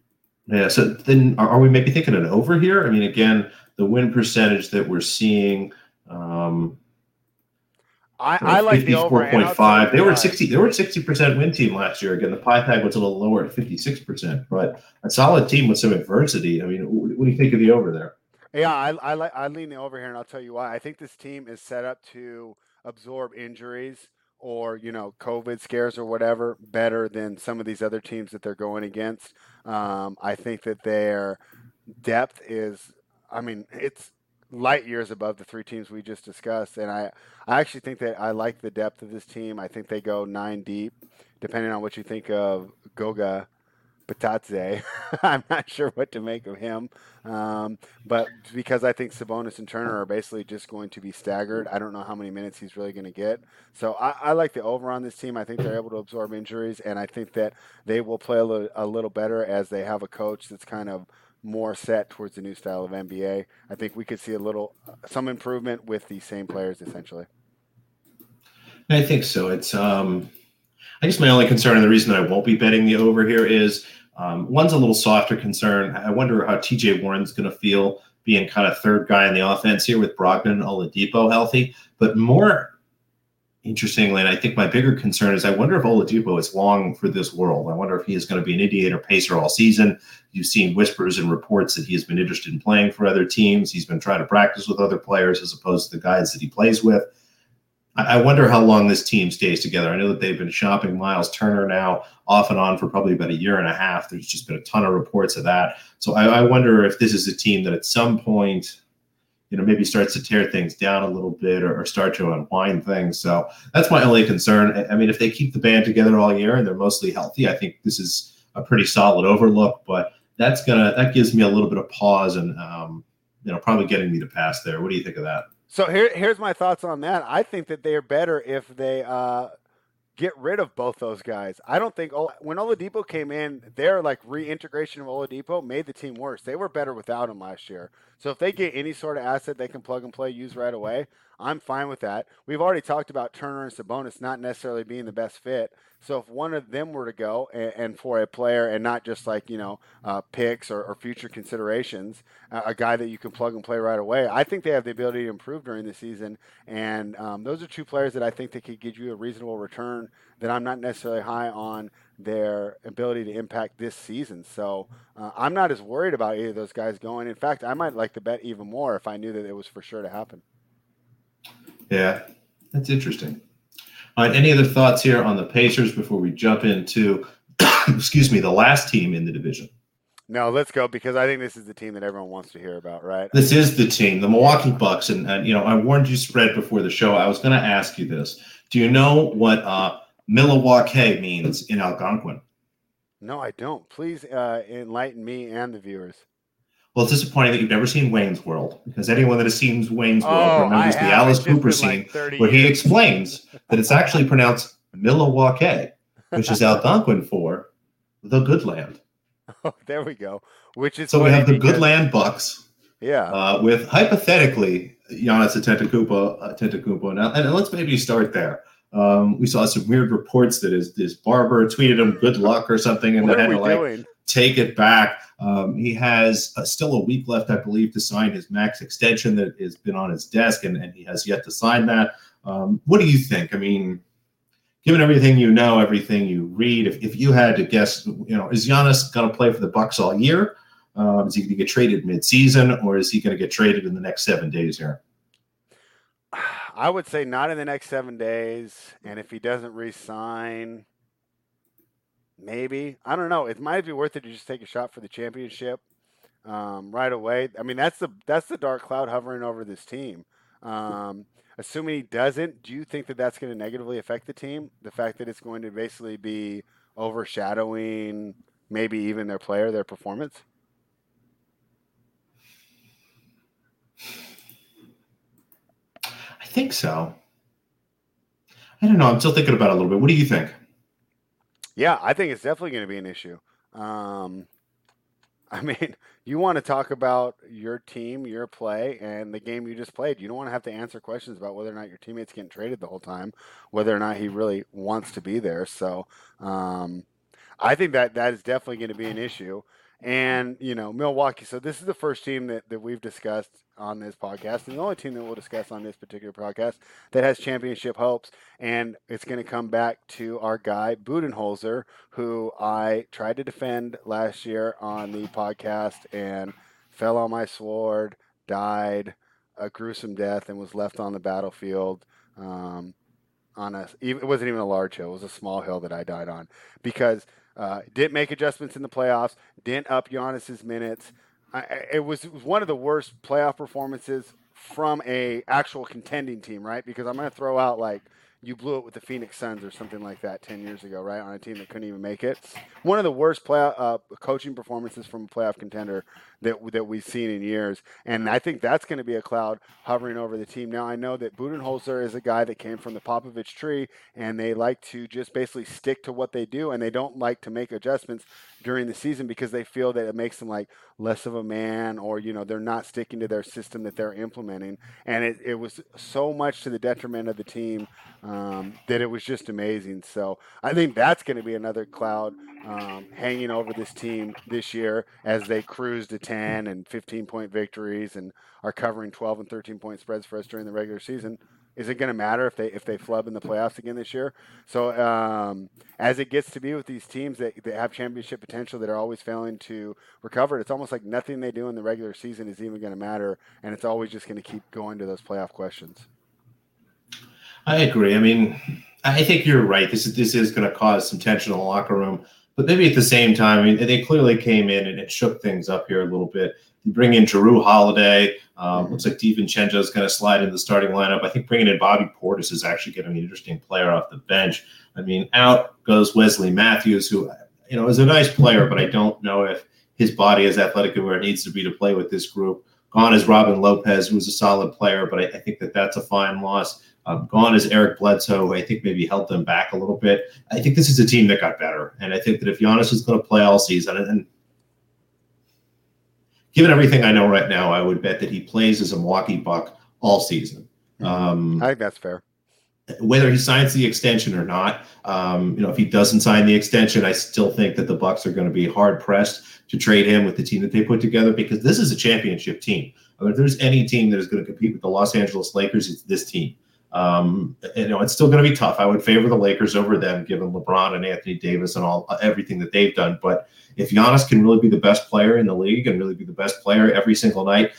Yeah, so then are, are, we maybe thinking an over here? I mean, again, the win percentage that we're seeing. Um, I, I like the over. Four point five. They were sixty. They were at sixty percent win team last year. Again, the Pythag was a little lower at fifty six percent, but a solid team with some adversity. I mean, what do you think of the over there? Yeah, I I like I lean the over here, and I'll tell you why. I think this team is set up to absorb injuries or you know COVID scares or whatever better than some of these other teams that they're going against. Um, I think that their depth is, I mean, it's light years above the three teams we just discussed, and I I actually think that I like the depth of this team. I think they go nine deep, depending on what you think of Goga Bitadze. I'm not sure what to make of him. Um, but because I think Sabonis and Turner are basically just going to be staggered, I don't know how many minutes he's really going to get. So I, I, like the over on this team. I think they're able to absorb injuries, and I think that they will play a little, a little better as they have a coach that's kind of more set towards the new style of NBA. I think we could see a little, some improvement with the same players essentially. I think so. It's, um, I guess my only concern and the reason I won't be betting the over here is um, one's a little softer concern. I wonder how TJ Warren's going to feel being kind of third guy in the offense here with Brogdon Oladipo healthy. But more interestingly, and I think my bigger concern is I wonder if Oladipo is long for this world. I wonder if he is going to be an Indiana Pacer all season. You've seen whispers and reports that he has been interested in playing for other teams. He's been trying to practice with other players as opposed to the guys that he plays with. I wonder how long this team stays together. I know that they've been shopping Miles Turner now off and on for probably about a year and a half. There's just been a ton of reports of that. So I, I wonder if this is a team that at some point, you know, maybe starts to tear things down a little bit or, or start to unwind things. So that's my only concern. I mean, if they keep the band together all year and they're mostly healthy, I think this is a pretty solid overlook. But that's gonna that gives me a little bit of pause and um, you know probably getting me to pass there. What do you think of that? So here, here's my thoughts on that. I think that they are better if they uh, get rid of both those guys. I don't think when Oladipo came in, their like reintegration of Oladipo made the team worse. They were better without him last year. So if they get any sort of asset they can plug and play, use right away, I'm fine with that. We've already talked about Turner and Sabonis not necessarily being the best fit. So if one of them were to go and, and for a player and not just like, you know, uh, picks or, or, future considerations, uh, a guy that you can plug and play right away, I think they have the ability to improve during the season. And um, those are two players that I think they could give you a reasonable return that I'm not necessarily high on their ability to impact this season. So uh, I'm not as worried about either of those guys going. In fact, I might like the bet even more if I knew that it was for sure to happen. Yeah, that's interesting. All right, any other thoughts here on the Pacers before we jump into, excuse me, the last team in the division? No, let's go because I think this is the team that everyone wants to hear about, right? This is the team, the Milwaukee Bucks, and, and you know I warned you spread before the show. I was going to ask you this. Do you know what uh, Milwaukee means in Algonquin? No, I don't. Please uh, enlighten me and the viewers. Well, it's disappointing that you've never seen Wayne's World because anyone that has seen Wayne's World oh, remembers the Alice Cooper scene like where he explains that it's actually pronounced Milwaukee, which is Algonquin for the good land. Oh, there we go. Which is so we have the good land Bucks. Yeah. Uh, with hypothetically Giannis Antetokounmpo, Antetokounmpo. Now, and let's maybe start there. Um, we saw some weird reports that his, his barber tweeted him good luck or something, and then had to like doing? Take it back. Um, he has uh, still a week left, I believe, to sign his max extension that has been on his desk, and, and he has yet to sign that. Um, what do you think? I mean, given everything you know, everything you read, if, if you had to guess, you know, is Giannis going to play for the Bucks all year? Um, is he going to get traded midseason, or is he going to get traded in the next seven days here? I would say not in the next seven days, and if he doesn't resign, maybe I don't know. It might be worth it to just take a shot for the championship um, right away. I mean, that's the that's the dark cloud hovering over this team. Um, assuming he doesn't, do you think that that's going to negatively affect the team? The fact that it's going to basically be overshadowing maybe even their player, their performance? I think so. I don't know. I'm still thinking about it a little bit. What do you think? Yeah, I think it's definitely going to be an issue. Um, I mean, you want to talk about your team, your play, and the game you just played. You don't want to have to answer questions about whether or not your teammate's getting traded the whole time, whether or not he really wants to be there. So, um, I think that that is definitely going to be an issue and you know Milwaukee. So this is the first team that, that we've discussed on this podcast, and the only team that we'll discuss on this particular podcast that has championship hopes. And it's going to come back to our guy Budenholzer, who I tried to defend last year on the podcast and fell on my sword, died a gruesome death, and was left on the battlefield. Um, on a, it wasn't even a large hill; it was a small hill that I died on because uh, didn't make adjustments in the playoffs. Didn't up Giannis's minutes. I, it, was, it was one of the worst playoff performances from a actual contending team, right? Because I'm going to throw out like you blew it with the Phoenix Suns or something like that 10 years ago, right? On a team that couldn't even make it. One of the worst play, uh, coaching performances from a playoff contender that, that we've seen in years. And I think that's going to be a cloud hovering over the team. Now, I know that Budenholzer is a guy that came from the Popovich tree, and they like to just basically stick to what they do, and they don't like to make adjustments during the season because they feel that it makes them like less of a man or you know they're not sticking to their system that they're implementing and it, it was so much to the detriment of the team um, that it was just amazing so i think that's going to be another cloud um, hanging over this team this year as they cruise to 10 and 15 point victories and are covering 12 and 13 point spreads for us during the regular season is it going to matter if they if they flub in the playoffs again this year? So um, as it gets to be with these teams that, that have championship potential that are always failing to recover, it's almost like nothing they do in the regular season is even going to matter, and it's always just going to keep going to those playoff questions. I agree. I mean, I think you're right. This is this is going to cause some tension in the locker room, but maybe at the same time, I mean, they clearly came in and it shook things up here a little bit. You bring in Jrue Holiday. Um, looks like DiVincenzo is going to slide in the starting lineup. I think bringing in Bobby Portis is actually going to be an interesting player off the bench. I mean, out goes Wesley Matthews, who you know is a nice player, but I don't know if his body is athletic and where it needs to be to play with this group. Gone is Robin Lopez, who was a solid player, but I, I think that that's a fine loss. Um, gone is Eric Bledsoe, I think maybe held them back a little bit. I think this is a team that got better, and I think that if Giannis is going to play all season, and, and given everything I know right now, I would bet that he plays as a Milwaukee Buck all season. Mm-hmm. Um, I think that's fair. Whether he signs the extension or not, um, you know, if he doesn't sign the extension, I still think that the Bucks are going to be hard pressed to trade him with the team that they put together because this is a championship team. I if there's any team that is going to compete with the Los Angeles Lakers, it's this team. Um, you know, it's still going to be tough. I would favor the Lakers over them, given LeBron and Anthony Davis and all everything that they've done. But if Giannis can really be the best player in the league and really be the best player every single night,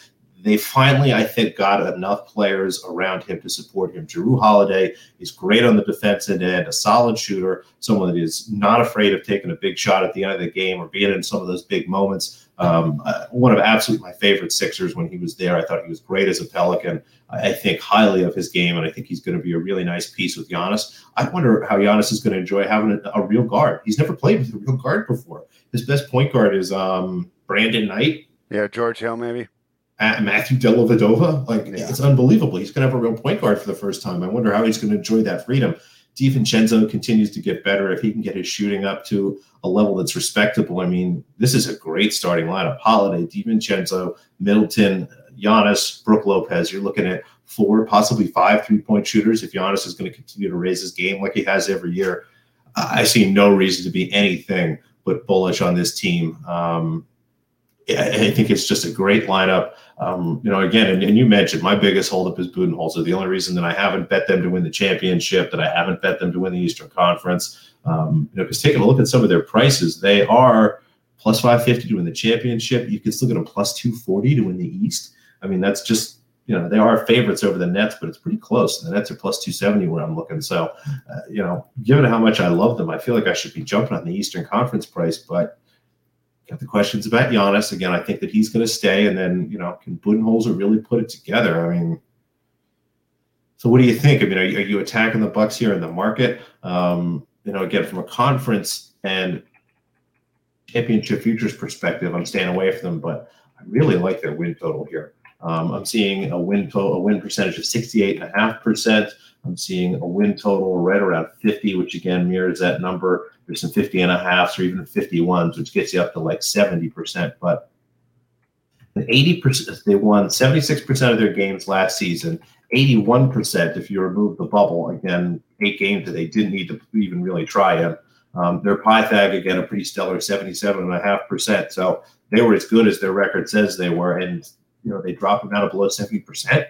they finally, I think, got enough players around him to support him. Jrue Holiday is great on the defensive end, a solid shooter, someone that is not afraid of taking a big shot at the end of the game or being in some of those big moments. Um, uh, one of absolutely my favorite Sixers when he was there. I thought he was great as a Pelican. I think highly of his game, and I think he's going to be a really nice piece with Giannis. I wonder how Giannis is going to enjoy having a, a real guard. He's never played with a real guard before. His best point guard is um, Brandon Knight. Yeah, George Hill, maybe. Matthew Dellavedova. Like yeah. it's unbelievable. He's going to have a real point guard for the first time. I wonder how he's going to enjoy that freedom. DiVincenzo continues to get better if he can get his shooting up to a level that's respectable. I mean, this is a great starting lineup. Holiday, DiVincenzo, Middleton, Giannis, Brook Lopez. You're looking at four, possibly five three-point shooters if Giannis is going to continue to raise his game like he has every year. I see no reason to be anything but bullish on this team. Um, I think it's just a great lineup. Um, you know, again, and, and, you mentioned my biggest holdup is Budenholzer. The only reason that I haven't bet them to win the championship, that I haven't bet them to win the Eastern Conference, um, you know, because taking a look at some of their prices, they are plus 550 to win the championship. You can still get them plus 240 to win the East. I mean, that's just, you know, they are favorites over the Nets, but it's pretty close. The Nets are plus 270 where I'm looking. So, uh, you know, given how much I love them, I feel like I should be jumping on the Eastern Conference price, but got the questions about Giannis. Again, I think that he's going to stay. And then, you know, can Budenholzer really put it together? I mean, so what do you think? I mean, are you, are you attacking the Bucks here in the market? Um, you know, again, from a conference and championship futures perspective, I'm staying away from them, but I really like their win total here. Um, I'm seeing a win total, a win percentage of 68.5%. I'm seeing a win total right around 50, which again mirrors that number. There's some 50 and a halfs or even 51s, which gets you up to like 70%. But 80%, they won 76% of their games last season. 81% if you remove the bubble. Again, eight games that they didn't need to even really try in. Um, their Pythag, again, a pretty stellar 77.5%. So they were as good as their record says they were. And, you know, they dropped them down to below 70%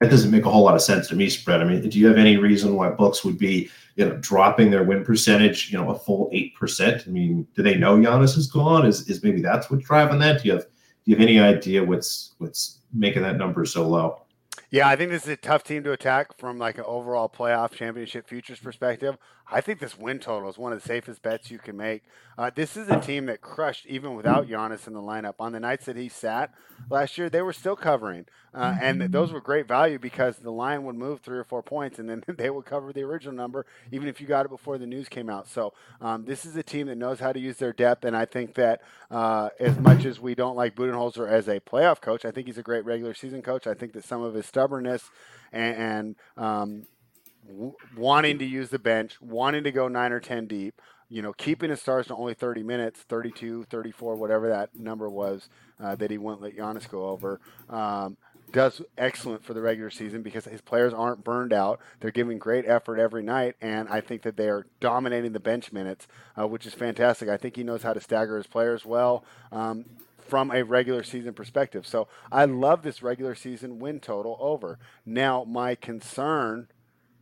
that doesn't make a whole lot of sense to me, spread. I mean, do you have any reason why books would be, you know, dropping their win percentage, you know, a full eight percent? I mean, do they know Giannis is gone? Is is maybe that's what's driving that? Do you have do you have any idea what's what's making that number so low? Yeah, I think this is a tough team to attack from like an overall playoff championship futures perspective. I think this win total is one of the safest bets you can make. Uh, this is a team that crushed even without Giannis in the lineup. On the nights that he sat last year, they were still covering, uh, and those were great value because the line would move three or four points, and then they would cover the original number, even if you got it before the news came out. So um, this is a team that knows how to use their depth, and I think that uh, as much as we don't like Budenholzer as a playoff coach, I think he's a great regular season coach. I think that some of his stubbornness and, and um, wanting to use the bench, wanting to go nine or 10 deep, you know, keeping his stars to only 30 minutes, 32, 34, whatever that number was uh, that he wouldn't let Giannis go over. Um, does excellent for the regular season because his players aren't burned out. They're giving great effort every night, and I think that they are dominating the bench minutes, uh, which is fantastic. I think he knows how to stagger his players well. Um, from a regular season perspective. So I love this regular season win total over. Now, my concern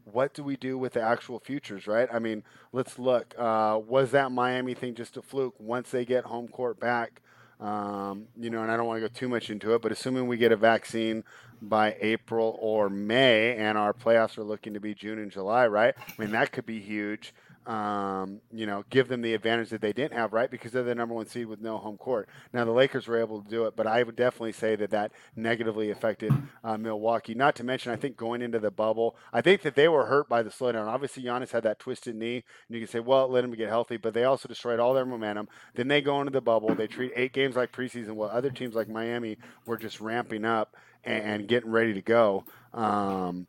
what do we do with the actual futures, right? I mean, let's look. Uh, was that Miami thing just a fluke? Once they get home court back, um, you know, and I don't want to go too much into it, but assuming we get a vaccine by April or May, and our playoffs are looking to be June and July, right? I mean, that could be huge um, you know, give them the advantage that they didn't have, right? Because they're the number one seed with no home court. Now the Lakers were able to do it, but I would definitely say that that negatively affected uh, Milwaukee. Not to mention, I think going into the bubble, I think that they were hurt by the slowdown. Obviously, Giannis had that twisted knee, and you can say, well, let him get healthy, but they also destroyed all their momentum. Then they go into the bubble. They treat eight games like preseason, while other teams like Miami were just ramping up and, getting ready to go. Um,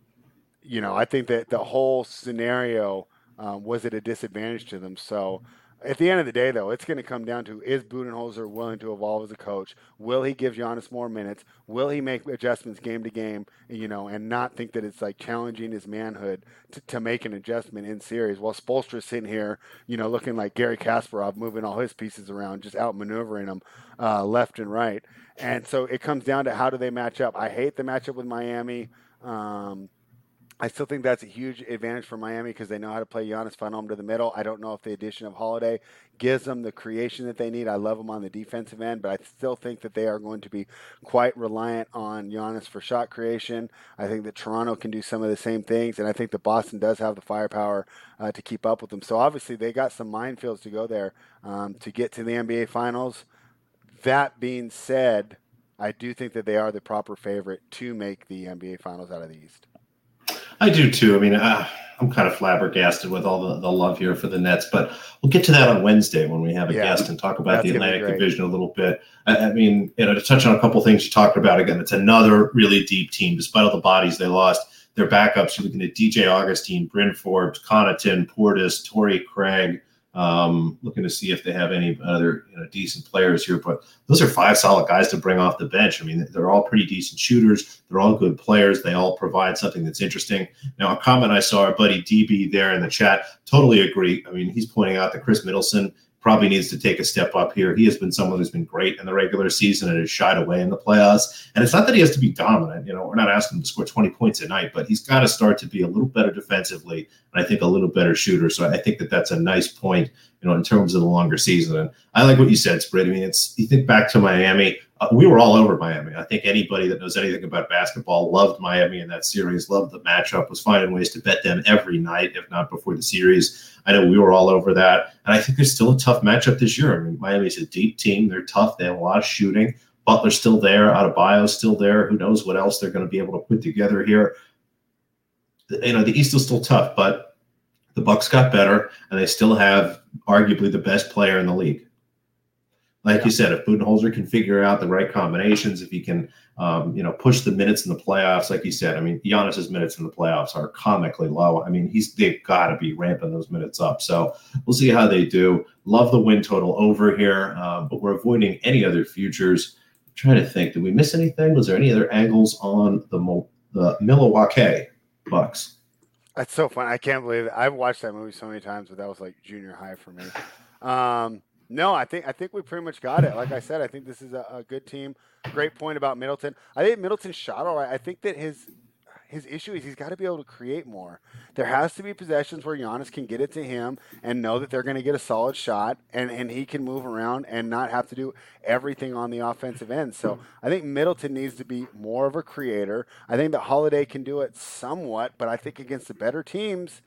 you know, I think that the whole scenario um, was it a disadvantage to them? So at the end of the day, though, it's going to come down to is Budenholzer willing to evolve as a coach? Will he give Giannis more minutes? Will he make adjustments game to game, you know, and not think that it's like challenging his manhood to, to make an adjustment in series? While Spoelstra's sitting here, you know, looking like Garry Kasparov, moving all his pieces around, just outmaneuvering them uh, left and right. And so it comes down to how do they match up? I hate the matchup with Miami. Um, I still think that's a huge advantage for Miami because they know how to play Giannis funnel him to the middle. I don't know if the addition of Holiday gives them the creation that they need. I love them on the defensive end, but I still think that they are going to be quite reliant on Giannis for shot creation. I think that Toronto can do some of the same things, and I think that Boston does have the firepower uh, to keep up with them. So obviously they got some minefields to go there um, to get to the NBA Finals. That being said, I do think that they are the proper favorite to make the NBA Finals out of the East. I do too. I mean, uh, I'm kind of flabbergasted with all the, the love here for the Nets, but we'll get to that on Wednesday when we have a yeah, guest and talk about the Atlantic Division a little bit. I, I, mean, you know, to touch on a couple things you talked about again, it's another really deep team, despite all the bodies they lost. Their backups, you're looking at DJ Augustin, Bryn Forbes, Connaughton, Portis, Torrey Craig, um, looking to see if they have any other you know, decent players here, but those are five solid guys to bring off the bench. I mean, they're all pretty decent shooters. They're all good players. They all provide something that's interesting. Now, a comment I saw our buddy DB there in the chat, totally agree. I mean, he's pointing out that Khris Middleton probably needs to take a step up here. He has been someone who's been great in the regular season and has shied away in the playoffs. And it's not that he has to be dominant. You know, we're not asking him to score 20 points a night, but he's got to start to be a little better defensively and I think a little better shooter. So I think that that's a nice point, you know, in terms of the longer season. And I like what you said, Spread. I mean, it's you think back to Miami. Uh, we were all over Miami. I think anybody that knows anything about basketball loved Miami in that series, loved the matchup, was finding ways to bet them every night, if not before the series. I know we were all over that. And I think there's still a tough matchup this year. I mean, Miami's a deep team. They're tough. They have a lot of shooting. Butler's still there. Adebayo's still there. Who knows what else they're going to be able to put together here. You know, the East is still tough, but the Bucks got better, and they still have arguably the best player in the league. Like yeah. you said, if Budenholzer can figure out the right combinations, if he can, um, you know, push the minutes in the playoffs, like you said, I mean, Giannis's minutes in the playoffs are comically low. I mean, he's they've got to be ramping those minutes up. So we'll see how they do. Love the win total over here, uh, but we're avoiding any other futures. I'm trying to think, did we miss anything? Was there any other angles on the the Milwaukee Bucks? That's so fun. I can't believe it. I've watched that movie so many times, but that was like junior high for me. Um, no, I think I think we pretty much got it. Like I said, I think this is a, a good team. Great point about Middleton. I think Middleton shot all right. I think that his his issue is he's got to be able to create more. There has to be possessions where Giannis can get it to him and know that they're going to get a solid shot, and and he can move around and not have to do everything on the offensive end. So I think Middleton needs to be more of a creator. I think that Holiday can do it somewhat, but I think against the better teams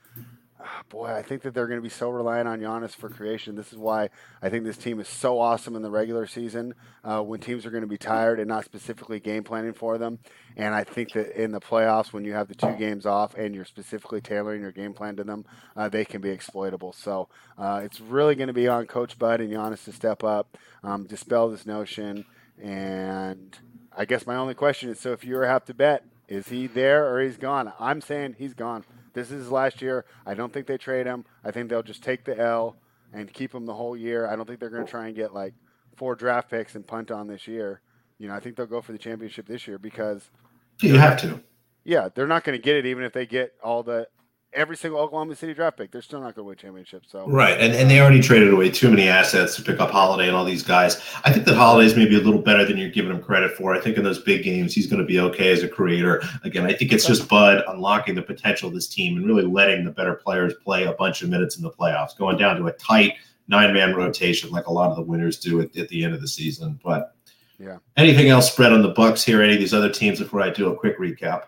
boy, I think that they're going to be so reliant on Giannis for creation. This is why I think this team is so awesome in the regular season uh, when teams are going to be tired and not specifically game planning for them. And I think that in the playoffs, when you have the two games off and you're specifically tailoring your game plan to them, uh, they can be exploitable. So uh, it's really going to be on Coach Bud and Giannis to step up, um, dispel this notion. And I guess my only question is so if you have to bet, is he there or he's gone? I'm saying he's gone. This is last year. I don't think they trade him. I think they'll just take the L and keep him the whole year. I don't think they're going to try and get like four draft picks and punt on this year. You know, I think they'll go for the championship this year because you have to. Yeah, they're not going to get it even if they get all the every single Oklahoma City draft pick. They're still not going to win championships. So right, and and they already traded away too many assets to pick up Holiday and all these guys. I think that Holiday's maybe a little better than you're giving him credit for. I think in those big games he's going to be okay as a creator. Again, I think it's just Bud unlocking the potential of this team and really letting the better players play a bunch of minutes in the playoffs, going down to a tight nine man rotation like a lot of the winners do at, at the end of the season. But yeah, anything else spread on the Bucks here? Any of these other teams before I do a quick recap?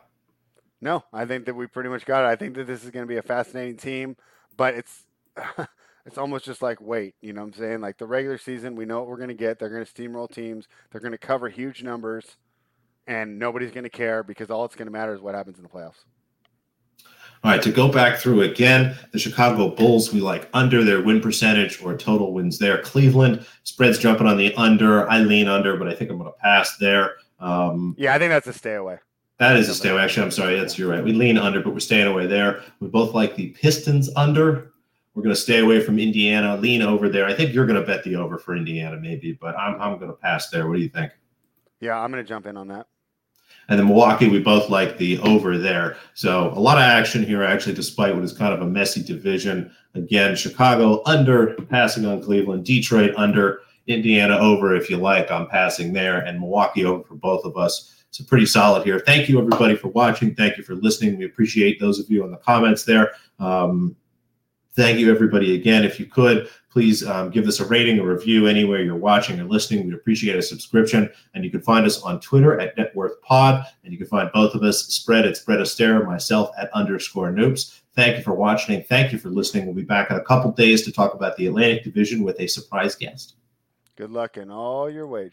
No, I think that we pretty much got it. I think that this is going to be a fascinating team, but it's it's almost just like wait, you know what I'm saying? Like the regular season, we know what we're going to get. They're going to steamroll teams. They're going to cover huge numbers, and nobody's going to care because all it's going to matter is what happens in the playoffs. All right, to go back through again, the Chicago Bulls, we like under their win percentage or total wins there. Cleveland spreads jumping on the under. I lean under, but I think I'm going to pass there. Um, yeah, I think that's a stay away. That is a stay away. Actually, I'm sorry. That's you're right. We lean under, but we're staying away there. We both like the Pistons under. We're going to stay away from Indiana. Lean over there. I think you're going to bet the over for Indiana, maybe, but I'm I'm going to pass there. What do you think? Yeah, I'm going to jump in on that. And then Milwaukee, we both like the over there. So a lot of action here, actually, despite what is kind of a messy division. Again, Chicago under, passing on Cleveland. Detroit under, Indiana over, if you like. I'm passing there, and Milwaukee over for both of us. So pretty solid here. Thank you everybody for watching. Thank you for listening. We appreciate those of you in the comments there. Um, thank you everybody again. If you could, please um, give us a rating, a review anywhere you're watching or listening. We'd appreciate a subscription. And you can find us on Twitter at NetworthPod. And you can find both of us, Spread at Spread myself at underscore Noops. Thank you for watching. Thank you for listening. We'll be back in a couple days to talk about the Atlantic Division with a surprise guest. Good luck in all your wagers.